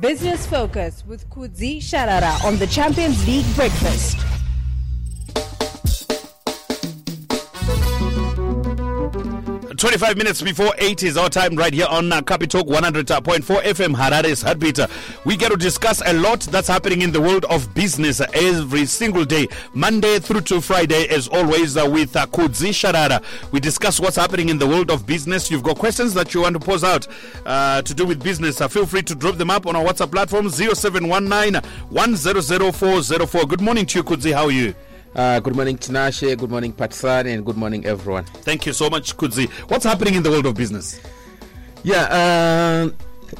Business Focus with Kudzie Sharara on the Champions League Breakfast. Twenty-five minutes before eight is our time right here on uh, Capitalk 100.4 FM Harare's Heartbeat. We get to discuss a lot that's happening in the world of business every single day, Monday through to Friday, as always, uh, with uh, Kudzie Sharara. We discuss what's happening in the world of business. You've got questions that you want to pose out uh, to do with business. Uh, feel free to drop them up on our WhatsApp platform 0719 100404. Good morning to you, Kudzie. How are you? Uh, good morning, Tinashe. Good morning, Patsan, and good morning, everyone. Thank you so much, Kudzie. What's happening in the world of business? Yeah, uh,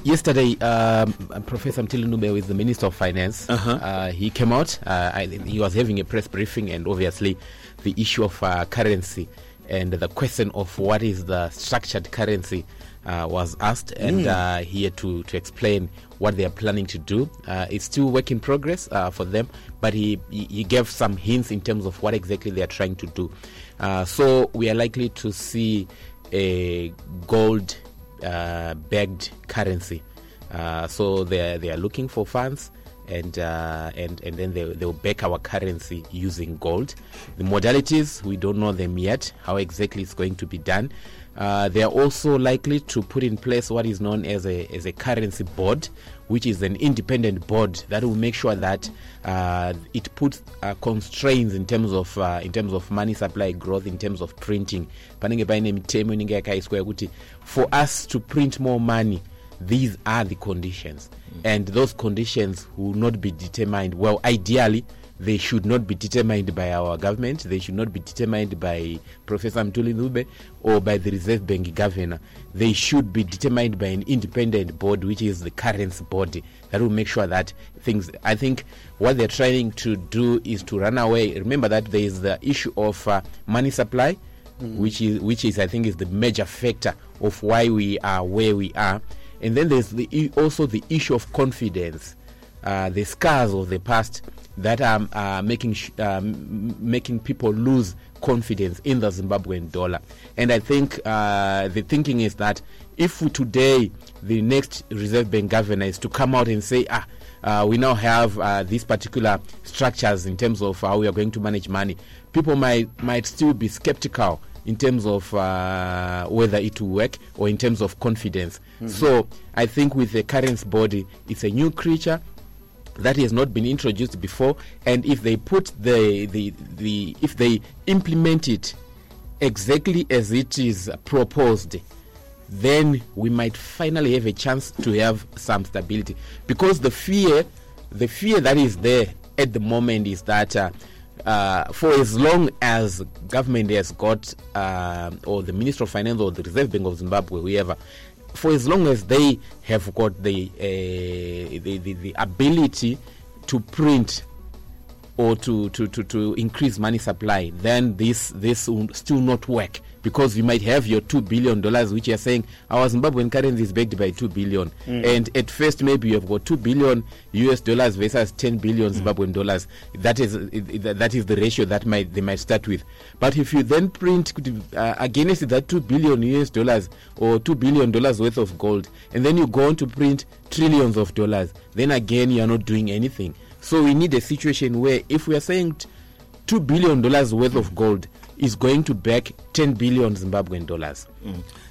yesterday, um, Professor Mthuli Ncube, who is the Minister of Finance, Uh-huh. uh, he came out. Uh, I, he was having a press briefing, and obviously, the issue of uh, currency and the question of what is the structured currency uh, was asked, and uh, he had to, to explain what they are planning to do. Uh, it's still work in progress uh, for them, but he, he gave some hints in terms of what exactly they are trying to do. Uh, so we are likely to see a gold uh, backed currency. Uh, so they are, they are looking for funds. And, uh, and and then they they'll back our currency using gold. The modalities we don't know them yet. How exactly it's going to be done. Uh, they are also likely to put in place what is known as a as a currency board, which is an independent board that will make sure that uh, it puts uh, constraints in terms of uh, in terms of money supply growth, in terms of printing. Panenge paine mitemo inenge yakaiswa yekuti for us to print more money, these are the conditions, and those conditions will not be determined. Well, ideally, they should not be determined by our government. They should not be determined by Professor Mthuli Ncube or by the Reserve Bank governor. They should be determined by an independent board, which is the currency board, that will make sure that things. I think what they're trying to do is to run away. Remember that there is the issue of uh, money supply, which is which is I think is the major factor of why we are where we are, and then there's the, also the issue of confidence uh, the scars of the past that are uh, making sh- um, making people lose confidence in the Zimbabwean dollar. And I think uh, the thinking is that if today the next Reserve Bank governor is to come out and say, ah, uh, we now have uh, these particular structures in terms of how we are going to manage money, people might might still be skeptical in terms of uh, whether it will work or in terms of confidence. So I think with the currency board, it's a new creature that has not been introduced before, and if they put the the, the if they implement it exactly as it is proposed, then we might finally have a chance to have some stability. Because the fear, the fear that is there at the moment is that uh, uh, for as long as government has got, uh, or the Minister of Finance or the Reserve Bank of Zimbabwe, whoever, for as long as they have got the, uh, the, the, the ability to print or to, to, to, to increase money supply, then this this will still not work because you might have your two billion dollars, which you're saying our Zimbabwean currency is backed by two billion, and at first maybe you have got two billion US dollars versus ten billion Zimbabwean dollars. That is that is the ratio that might they might start with. But if you then print uh, against that two billion US dollars or two billion dollars worth of gold, and then you go on to print trillions of dollars, then again you are not doing anything. So we need a situation where if we are saying t- two billion dollars worth of gold is going to back 10 billion Zimbabwean dollars.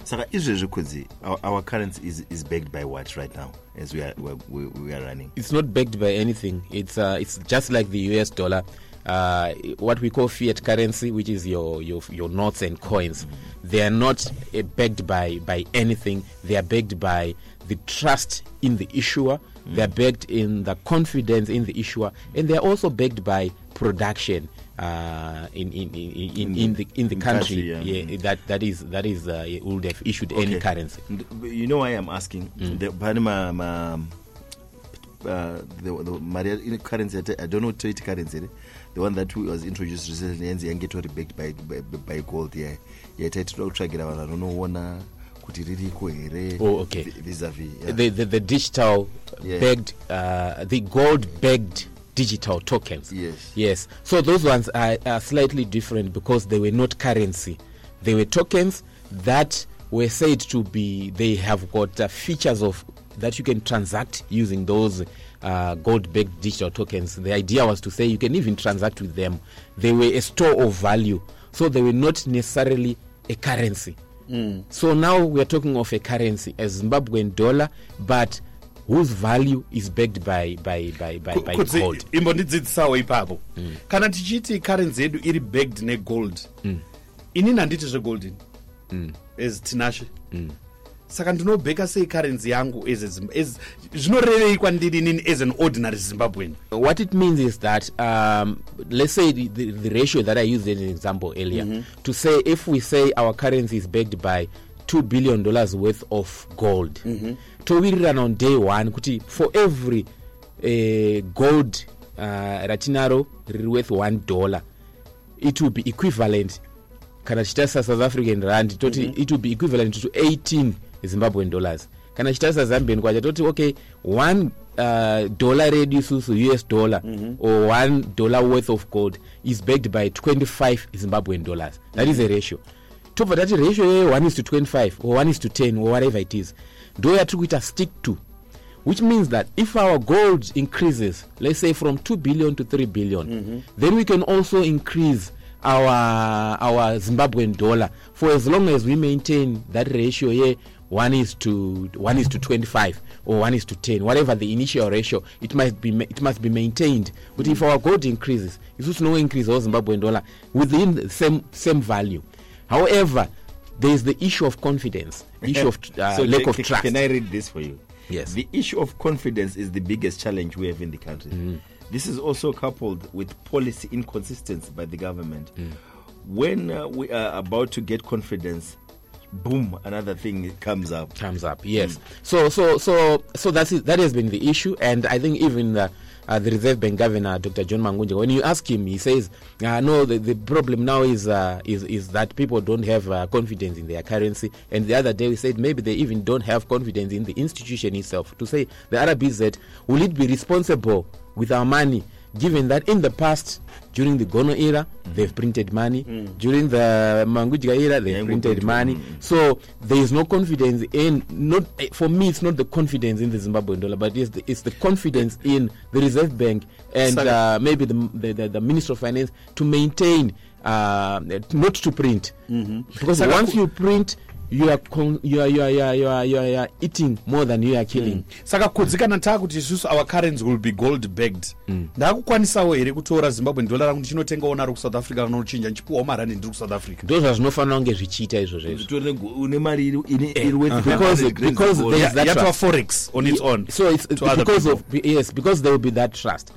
saka izvezvi kudzie our, our currency is, is backed by what right now as we are, we, we are running It's not backed by anything. It's uh, it's just like the US dollar. Uh, what we call fiat currency, which is your your, your notes and coins, they are not uh, backed by by anything. They are backed by the trust in the issuer. They are backed in the confidence in the issuer, and they are also backed by production uh, in, in, in, in, in the in the country. country, yeah. yeah, that that is that is uh, would have issued any currency. You know why i'm asking the pane ma, ma uh, the, the currency i don't know trade currency the one that was introduced recently yanzi yange tori backed by, by, by gold yeah yaita tinoda kutsvagira vanhu vanoona kuti ririko here Oh, okay. vis-a-vis yeah. the, the, the digital Yeah. backed, uh, the gold backed digital tokens. Yes. Yes. So those ones are, are slightly different because they were not currency. They were tokens that were said to be, they have got uh, features of that you can transact using those uh, gold-backed digital tokens. The idea was to say you can even transact with them. They were a store of value, so they were not necessarily a currency. So now we are talking of a currency, a Zimbabwean dollar, but whose value is backed by by by by, by gold. imbondidzidzisawo ipapo. Kana tichiti currency yedu iri backed negold inini handiti zvegold ini? As tinashe. Saka ndinobheka sei currency yangu zvinorevei kwandiri inini as an ordinary zimbabwean? What it means is that um, let's say the, the, the ratio that I used as an example earlier to say if we say our currency is backed by two billion dollars worth of gold towirirana on day one kuti for every uh, gold uh, ratinaro riri worth one dollar it will be equivalent. Kana chitarisa south african rand toti it will be equivalent to 18 zimbabwean dollars. Kana chitarisa zambian kwacha toti okay one uh, dollar redu isusu us dollar or one dollar worth of gold is backed by 25 zimbabwean dollars. That is a ratio. Tobva tati ratio iyoyo 1 is to 25 or 1 is to 10 or whatever it is ndo yatiri kuita stick to which means that if our gold increases let's say from 2 billion to 3 billion mm-hmm. then we can also increase our our zimbabwean dollar for as long as we maintain that ratio here 1 is to 1 is to 25 or 1 is to 10 whatever the initial ratio it must be it must be maintained. But if mm-hmm. our gold increases isusu no increase our zimbabwean dollar within the same same value. However there is the issue of confidence issue of uh, So lack of trust Can I read this for you? Yes. The issue of confidence is the biggest challenge we have in the country. This is also coupled with policy inconsistency by the government. When uh, we are about to get confidence, boom, another thing comes up. comes up yes so so so so that's it. that has been the issue and i think even the, uh, the reserve bank governor dr. John Mangudya when you ask him he says uh, no the, the problem now is uh, is is that people don't have uh, confidence in their currency. And the other day we said maybe they even don't have confidence in the institution itself to say the rbz will it be responsible with our money given that in the past during the gono era they've printed money. During the Mangudya era they've Yeah, printed money. So there is no confidence in not for me it's not the confidence in the zimbabwean dollar but it's the, it's the confidence in the reserve bank and uh, maybe the, the, the, the minister of finance to maintain uh, not to print. Because Saka once you print you are, con- you, are, you, are, you, are, you, are, you, are, you are eating more than you are killing. Saka kudzikana taakuti isusu our currency will be gold backed ndaakukwanisawo here kutora zimbabwean dollar rangu ndichinotengawo naro kusouth africa kana uchinja ndichipiwawo marandi ndiri kusouth africa? Ndo zvazvinofanira kunge zvichiita izvozvo izvo. Utori gu- une mari iri- ine- iri worth Because- 500 grains because of gold. there is Yeah, that yatova forex on its own so it's to other because of yes because there will be that trust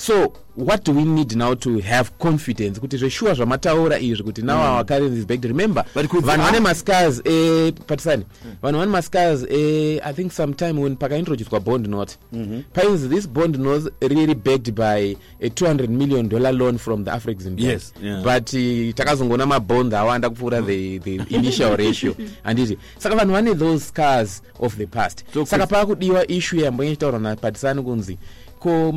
so what do we need now to have confidence? Kuti zveshuwa zvamataura izvi kuti now our currency is backed. Remember But could- vanhu vane mascars eh, patisani vanhu vane mascars eh, i think sometime when pakaintroducwa bond note painzi this bond note really backed by a 200 million dollar loan from the african bank. Yes, yeah. but uh, takazongoona mabond awanda kupfuura the, the initial ratio. Handiti saka vanhu vane those scars of the past. So saka paakudiwa issue yambonye taura napatisani kunzi ko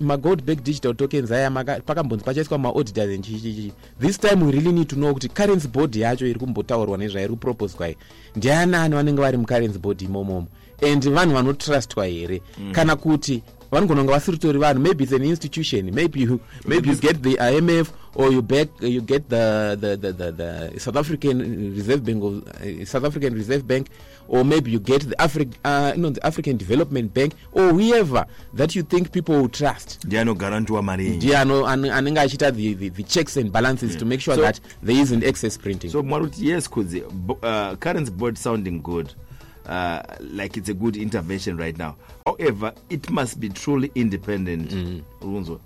magold back digital tokens aya pakambonzi pachaiswa maauditors and chichichichi this time we really need to know kuti currency board yacho iri kumbotaurwa nezvairi kuproposwa iyi ndianani vanenge vari mucurrency board imomomo? And vanhu vanotrustwa here? Kana kuti vanogona kunge vasiritori vanhu maybe it's an institution. Maybe you, maybe you get the imf or you back you get the the, the, the, the south african reserve bank of, uh, south african reserve bank or maybe you get the Afri- uh, no, the african development bank or whoever that you think people will trust. Ndianogarantiwa mari ndiye anenge achiita the, the, the checks and balances to make sure So- that there isn't excess printing. so maruti yes kudzie uh, currency board sounding good uh, like it's a good intervention right now however it must be truly independent Ulunzwa.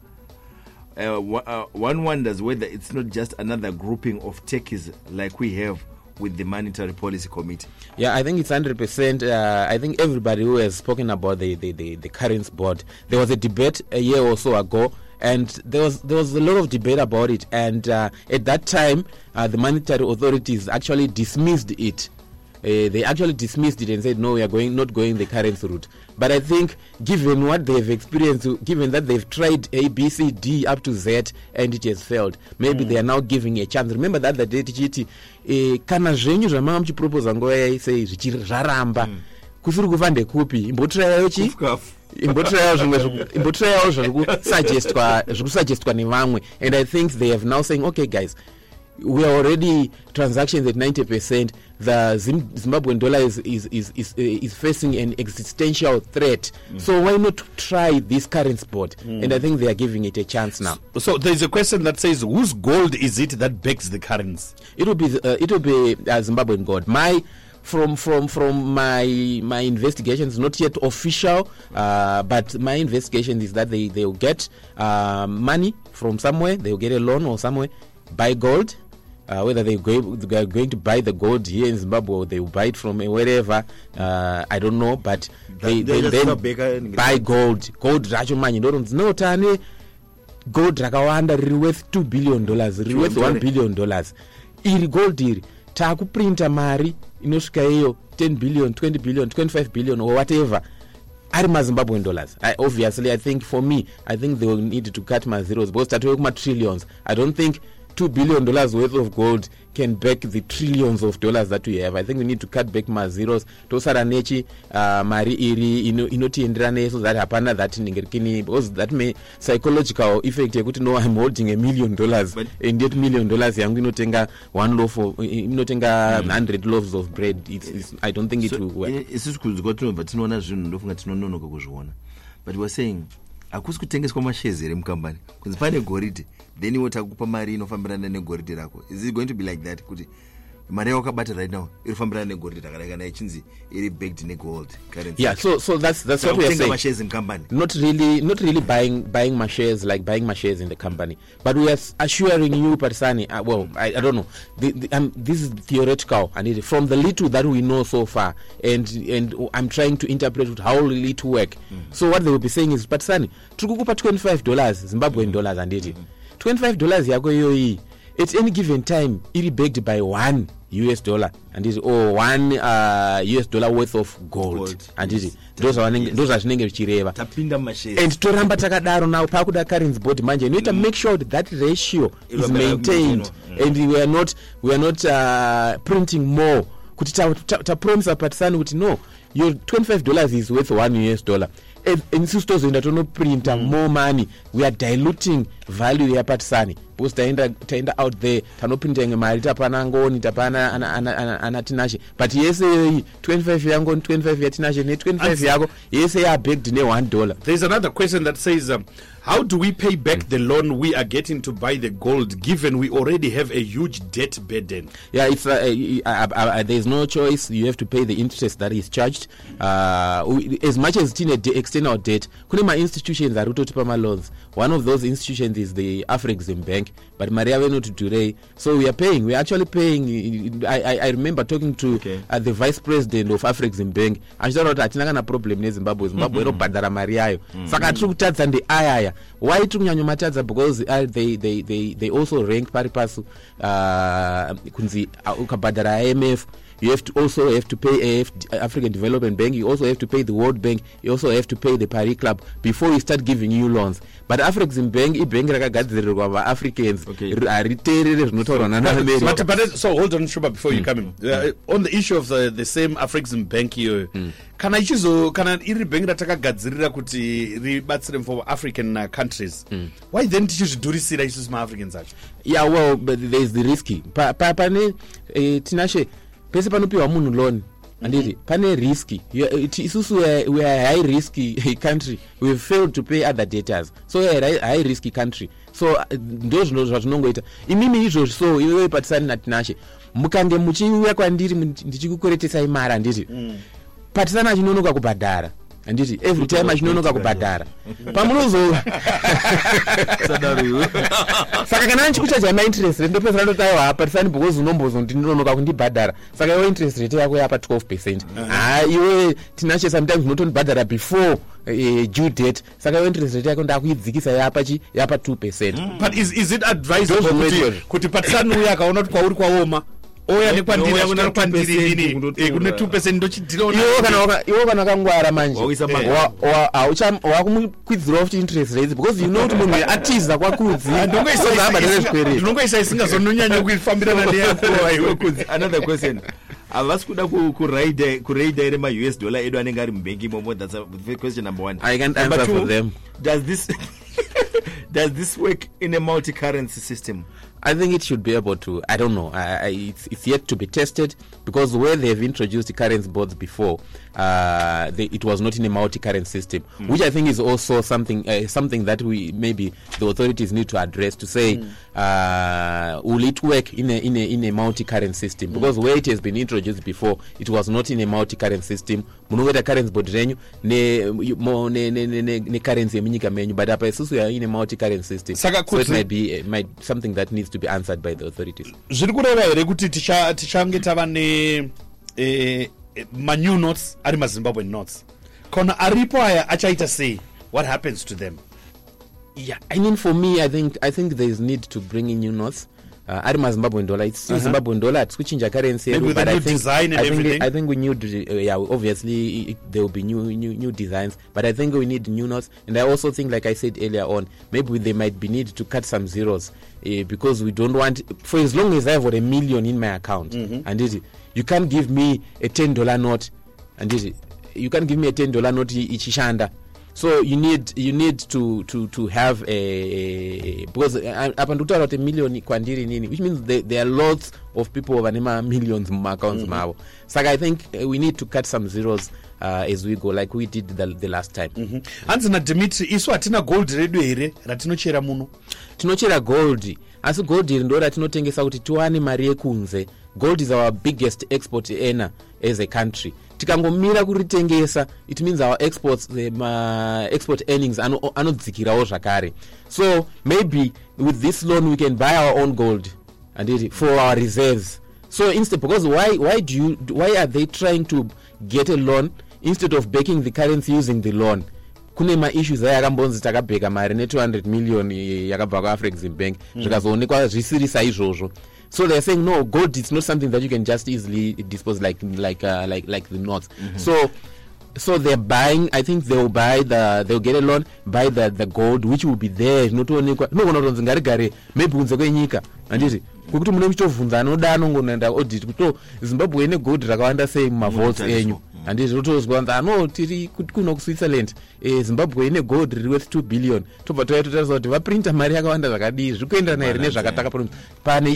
uh, uh, one wonders whether it's not just another grouping of techies like we have with the monetary policy committee Yeah, I think it's hundred percent. Uh, I think everybody who has spoken about the, the, the, the currency board, there was a debate a year or so ago, and there was there was a lot of debate about it. And uh, at that time, uh, the monetary authorities actually dismissed it. Uh, they actually dismissed it and said, "No, we are going not going the currency route." But I think, given what they've experienced, given that they've tried A, B, C, D up to Z and it has failed, maybe they are now giving a chance. Remember that the day tichiti eh, kana zvenyu zvamanga muchiproposa nguva yaisei zvichiri zvaramba kusiri kufa ndekupi imbotrayayo chi Fukafu. imbotrayawo zvimwe imbotrayawo zviri kusuggestwa zviri kusuggestwa nevamwe and i think they have now saying okay guys we are already transactions at 90 percent the zimbabwean dollar is, is, is, is, is facing an existential threat so why not try this current spot and i think they are giving it a chance now So there's a question that says, whose gold is it that backs the currency? it will be uh, it will be uh, Zimbabwean gold. My from from from my my investigations not yet official, uh, but my investigation is that they they will get uh, money from somewhere. They will get a loan or somewhere, buy gold. Uh, whether they go, they are going to buy the gold here in Zimbabwe or they will buy it from wherever, uh, I don't know. But they, They they then buy gold. Gold racho manje ndoronzi notane gold rakawanda riri worth 2 billion dollars riri worth 1 billion dollars iri gold iri taakuprinta mari inosvika iyo 10 billion 20 billion 25 billion or whatever ari mazimbabwean dollars I, obviously i think for me i think they will need to cut mazeros because tatove kuma-trillions i don't think 2 billion dollars worth of gold can back the trillions of dollars that we have. I think we need to cut back mazeros tosara nechi uh, mari iri ino- inotiendera neso that hapana that ndingerikini because that may psychological effect yekuti no i'm holding a million dollars. But- and yet million dollars yangu inotenga one loaf of inotenga 100 loaves of bread. It's, it's, i don't think it will work. i- isusu kunzi kwatinobva tinoona zvinhu ndofunga tinononoka kuzviona. But weare saying hakusi kutengeswa mashezi here mukambani kunzi pane goridhe then iwo takupa mari inofambirana negoridhe rako. Is it going to be like that? Kuti mari yaukabata right now iri kufambirana negoridhe rakadai kana ichinzi iri backed negold currency. Yeah so so that's that's what we are saying. not really not really buying buying my shares like buying my shares in the company. But we are assuring you Parisani uh, well I, I don't know. The, the, um, this is theoretical and it, from the little that we know so far and and I'm trying to interpret how will it work. So what they will be saying is Parisani tiri kukupa 25 dollars Zimbabwean dollars anditi 25 dollars yako iyoyi at any given time iri backed by one us dollar. Anditi or one uh, us dollar worth of gold, Gold, anditi yes. ndozvavanenge- ndozvazvinenge zvichireva. And toramba takadaro now paakuda currency board manje. Inoita make sure that ratio is maintained. and we are not we are not uh, printing more. Kuti tapromisa patisani kuti no your 25 dollars is worth 1 us dollar And isusu tozoenda tonoprinta more money we are diluting value yapatisani because taenda taenda out there tanoprinta imwe mari tapana ngoni tapana ana, ana, ana, ana but yese iyoyi 25 yangu 25 yatinashe ne25 yako yese yabacked ne1 dollar There's another question that says, um, how do we pay back the loan we are getting to buy the gold, given we already have a huge debt burden? Yeah, it's uh, uh, uh, uh, there's no choice. You have to pay the interest that is charged. Uh, we, as much as tine external debt, kune ma institutions are utotipa ma loans. One of those institutions is the Afrexim Bank, but Maria Venut today. So we are paying. We are actually paying. I, I, I remember talking to Okay. uh, the vice president of Afrexim Bank. Achitaura kuti hatina kana problem nezimbabwe zimbabwe inobhadhara mari yayo saka tiri kutadza ndeayaya why tiri kunyanyomatadza because uh, they, they, they, they also rank pari pasi uh, kunzi uh, ukabhadhara imf you have to also have to pay AF, african development bank. You also have to pay the world bank. You also have to pay the paris club before we start giving you loans. But african bank ibhengi rakagadzirirwa vaafricans Okay. ri- hariteerere zvinotaurwa But, nanaamerica but uh, so hold on, Shuba, before you come in. Uh, on the issue of the, the same Afrexim bank here, kana ichizo kana iri bhengi ratakagadzirira kuti ribatsire for African uh, countries, why then tichizvidhurisira isusu maafricans acho? yeah well but there's the risky. Pa, pa, pane eh, tinashe pese panopiwa munhu loan anditi pane riski isusu we are- we are a high risky country. We've failed to pay other debtors. So we are a high risky country. So uh, ndo zvino zvatinongoita imimi izvozvi so iwewe patisani natinashe mukange muchiuya kwandiri ndichikukweretesai mari handiti patisani achinonoka kubhadhara handiti every time achinonoka kubhadhara pamunozo sadaro iwe saka kana ndichikuchaja mainterest rate ndopedzera ndoti aiwa hapatisani because unombozonti ndinonoka kundibhadhara. Saka iwe interest rate yako yapa 12 percent. Ha iwe tinashe sometimes unotondibhadhara before uh, due date. Saka iwe interest rate yako ndakuidzikisa yapachi yapa 2 percent. But is, is it advisable kuti, patisani uya akaona kuti kwauri kwaoma ouya nekwandirikwandirini kune 2 pecent ndochidhiriiwo kana wakangwara manje. Eh. Wakumukwidhirawo futi interest rates because you know kuti munhu atiza kwakudzindongoisabhadhara ah, zvikweretindongoisa isingazononyanya kufambirana neyakudzi another question. Havasi kuda kuraida here maus dollar edu anenge ari mubhengi imomo? Thats question number one. I can't answer two, for them. does this does this work in a multi currency system? I think it should be able to. I don't know. I, I, it's, it's yet to be tested because where they've introduced currency boards before, uh, they, it was not in a multi-currency system, which I think is also something uh, something that we maybe the authorities need to address to say, uh, will it work in a in a in a multi-currency system? Because where it has been introduced before, it was not in a multi-currency system. munongeta currency board renyu ne, currency yemunyika menyu but apa isusu ya in a multi-currency system. Saka so it might be uh, might something that needs to be answered by the authorities. Zviri kureva here kuti ticha- tichange tava ne eh, Eh, manew notes ari mazimbabwe notes kana aripo aya achaita sei what happens to them Yeah, I mean, for me, I think I think there is need to bring in new notes. Uh, ari mazimbabwean dollar it's still zimbabwean dollar it's kuchinja currency yedu, but I think, I think. I think we need uh, yeah obviously it, there will be new new new designs but I think we need new notes and I also think like I said earlier on maybe they might be need to cut some zeros uh, because we don't want for as long as I have got a million in my account Mm-hmm. and it, you can't give me a ten dollar note and it, you can't give me a ten dollar note ichishanda so you need you need to to to have a because uh, apa ndikutaura kuti million kwandiri nini which means there, there are lots of people vane mamillions mumaaccounts mavo saka i think uh, we need to cut some zeros uh, as we go like we did the, the last time. Hanzi nadimitri isu hatina gold redu here ratinochera muno? Tinochera gold. Asi gold iri ndo ratinotengesa kuti tiwane mari yekunze. Gold is our biggest export earner as a country tikangomira kuritengesa it means our exports the, ma export earnings ano- anodzikirawo zvakare. So maybe with this loan we can buy our own gold anditi for our reserves. So instead because why why do you why are they trying to get a loan instead of backing the currency using the loan? Kune maissues aya yakambonzi takabheka mari ne200 million eh, yakabva kuafrexim bank. Zvikazoonekwa zvisiri saizvozvo so they're saying no gold is not something that you can just easily dispose like like uh, like like the notes so so they're buying i think they'll buy the they'll get a loan buy the, the gold which will be there. Zvinotoonekwa inogona kutonzi ngarigare maybe kunze kwenyika handiti kwekuti mune muchitovhunza anoda anongoenda audit kuti "Oh, zimbabwe ine gold rakawanda sei Munotariswa. enyu. handiti totozwa kunzi ano tiri kuti kuno kuswitzerland. Eh, zimbabwe ine gold riri worth 2 billion. Tobva touya totarisa kuti vaprinta mari yakawanda zvakadii zviri kuenderana here nezvakataka pro- pane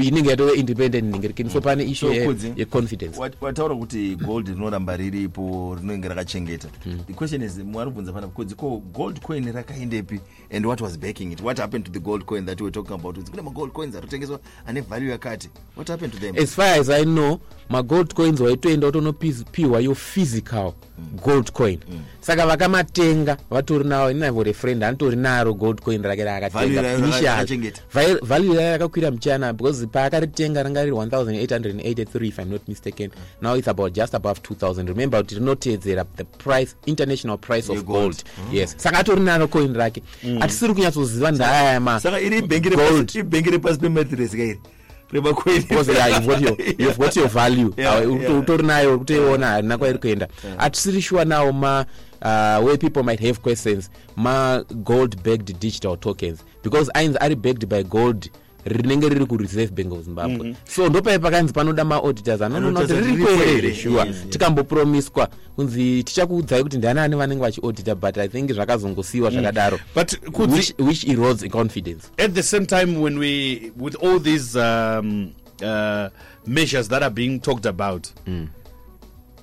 inenge yatova independent ningerikini so pane So, issue yeconfidence wat- wataura kuti gold rinoramba riripo rinenge rakachengeta. The question is mwaribvunza pana kudzi ko gold coin rakaendepi? And what was backing it? What happened to the gold coin that we were talking about? Kune magold coins aritengeswa ane value yakati. What happened to them? As far as i know magold coins waitoenda utonopiwa yo physical gold coin. Saka vakamatenga vatori nawo inavo refriend anotori naro gold coin rake Value rayo rakakwira muchana because paakaritenga ranga riri 1883 if i'm not mistaken. Now it's about just above 2000 remember kuti rinotedzera the price international price of Yegold. gold. yes. Saka atori naro coin rake. Hatisiri kunyatsoziva ndaya ma saka iri ibhengi gold. repasi- ibhengi repasi pematres kairi remacoin because yeah, you've got your you've got your value. Utori nayo kutoiona harina kwairi kuenda hatisiri sure now ma uh, where people might have questions ma gold backed digital tokens. Because ainzi ari backed by gold rinenge riri kureserve bank of zimbabwe so ndopai pakanzi panoda maauditors anoona kuti riri kwere here, yes. tikambopromiswa. Kunzi tichakuudzai kuti ndianani vanenge vachiaudita but i think zvakazongosiyiwa zvakadaro. But which, which erodes confidence. At the same time when we with all these um, uh, measures that are being talked about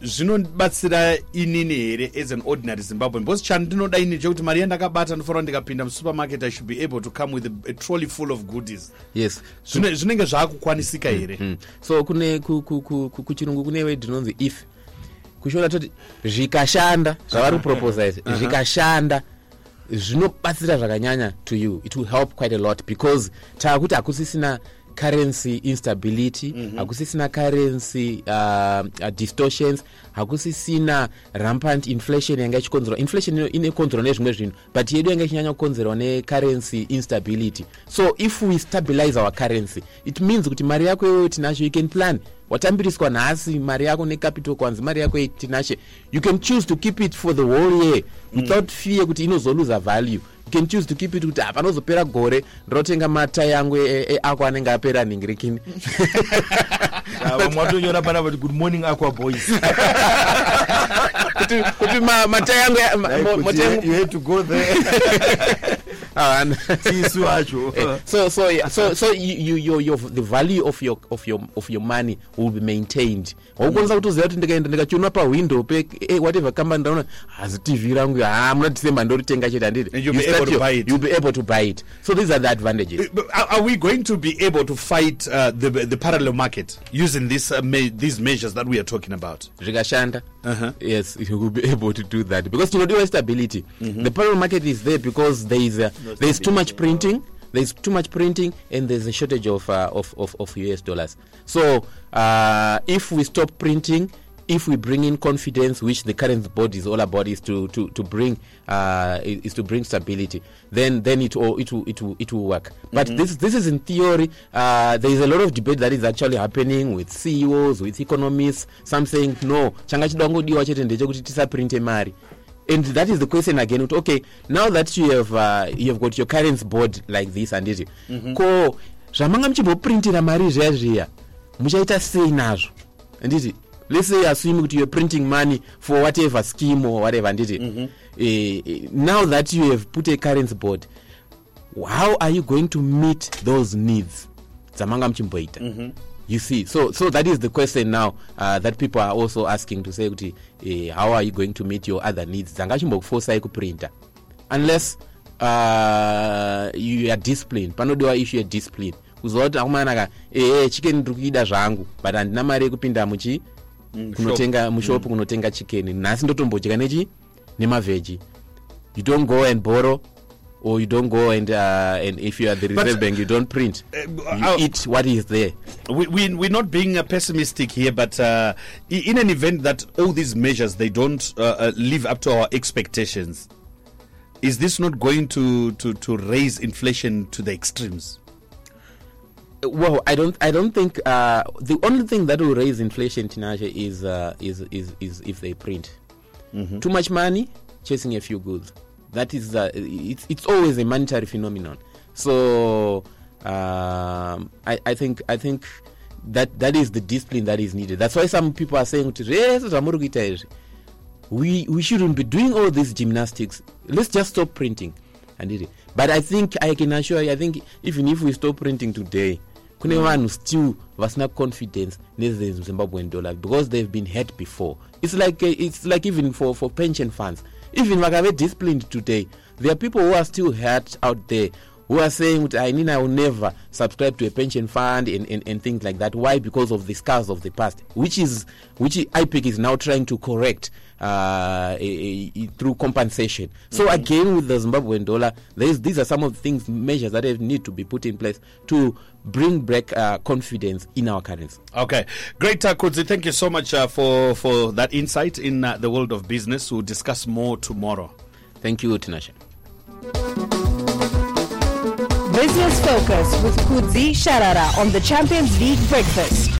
zvinobatsira inini here as an ordinary zimbabwean? Because chandinoda ini chekuti mari yandakabata ndofanira ndikapinda musupermarket i should be able to come with a, a trolley full of goodies. Yes. Zvine- zvinenge zvaakukwanisika here. Mm. so kune ku- ku- ku- ku- kuchirungu kune word inonzi if. Kushora toti zvikashanda zvavari kuproposa izvi zvikashanda zvinobatsira zvakanyanya to you. It will help quite a lot because taakuti hakusisina currency instability hakusisina currency uh, uh, distortions hakusisina rampant inflation yanga ichikonzerwa. Inflation ino inokonzerwa nezvimwe zvinhu but yedu yanga ichinyanya kukonzerwa necurrency instability. So if we stabilize our currency it means kuti mari yako iyoyo tinasho you can plan. Watambiriswa nhasi mari yako necapital kwanzi mari yako tinashe. You can choose to keep it for the whole year without fear kuti inozoluza value can choose to keep it kuti panozopera gore ndotenga mata yangu e- e- ako anenge apera nhingirekini Ah, vamwe vatonyora panapa kuti good morning aqua boys. Kuti kuti ma- mata yangu ya- ma- Like mo- kuti mota yangu- you had to go there Ah, acho Eh, so so yeah, so so you, you your, your the value of your of your of your money will be maintained. Waukwanisa kutoziva kuti ndikaenda ndikachiona pahwindo pe eh, whatever company ndaona hazi tv rangu ha muna december ndoritenga chete handiti And you'll be able to buy it. you'll be able to buy it. So these are the advantages. Are are we going to be able to fight uh, the the parallel market using this uh, me- these measures that we are talking about? zvikashanda Uh-huh. yes you will be able to do that. Because tinodiwa stability? The parallel market is there because there is a, there is too much printing there's too much printing and there's a shortage of uh, of, of, of us dollars. So uh, if we stop printing if we bring in confidence which the current board is all about is to to, to bring uh, is to bring stability then then it will it will it will, it will work. But this this is in theory uh, there is a lot of debate that is actually happening with CEOs with economists. Some saying no changa chida kungodiwa chete ndechekuti tisaprinte mari. And that is the question again kuti okay now that you have uh, you have got your current board like this anditi ko zvamanga muchimboprintira mari zviya zviya muchaita sei nazvo? Anditi let's say assume kuti you're printing money for whatever scheme or whatever nditi eh, eh, now that you have put a current board how are you going to meet those needs? Dzamanga muchimboita you see so so that is the question now uh, that people are also asking to say kuti eh, how are you going to meet your other needs? Dzanga chimbokufosai kuprinta unless uh, you are disciplined panodiwa issue yediscipline kuziva kuti akumanaka ee chicken ndiri kuida zvangu but handina mari yekupinda muchi kunotenga mushopu kunotenga chicken. Nhasi ndotombodya nechi? Nemavheji you don't go and borrow or you don't go and uh, and if you are the But- reserve bank you don't print. Uh, you uh, eat what is there. We, we, we're not being uh, pessimistic here, but uh, in an event that all these measures they don't uh, uh, live up to our expectations, is this not going to, to, to raise inflation to the extremes? Well i don't i don't think uh, the only thing that will raise inflation tinashe is uh, is, is is if they print. Too much money chasing a few goods. That is uh, it's it's always a monetary phenomenon. So um, I, I think i think that that is the discipline that is needed. That's why some people are saying kuti zvese zvamuri kuita izvi we we shouldn't be doing all these gymnastics. Let's just stop printing. Anditi but i think i can assure you i think even if we stop printing today kune vanhu still vasina confidence nezezimbabwean dollar because they've been hurt before. It's like uh, it's like even for for pension funds. Even vakave disciplined today there are people who are still hurt out there who are saying that I mean I will never subscribe to a pension fund and, and, and things like that. Why? Because of the scars of the past, which is which IPEC is now trying to correct uh, a, a, through compensation. So again, with the Zimbabwean dollar, there's, these are some of the things measures that have need to be put in place to bring back uh, confidence in our currency. Okay, great, uh, Kudzie. Thank you so much uh, for for that insight in uh, the world of business. We'll discuss more tomorrow. Thank you, Tinashe. Business Focus with Kudzie Sharara on the Champions League Breakfast.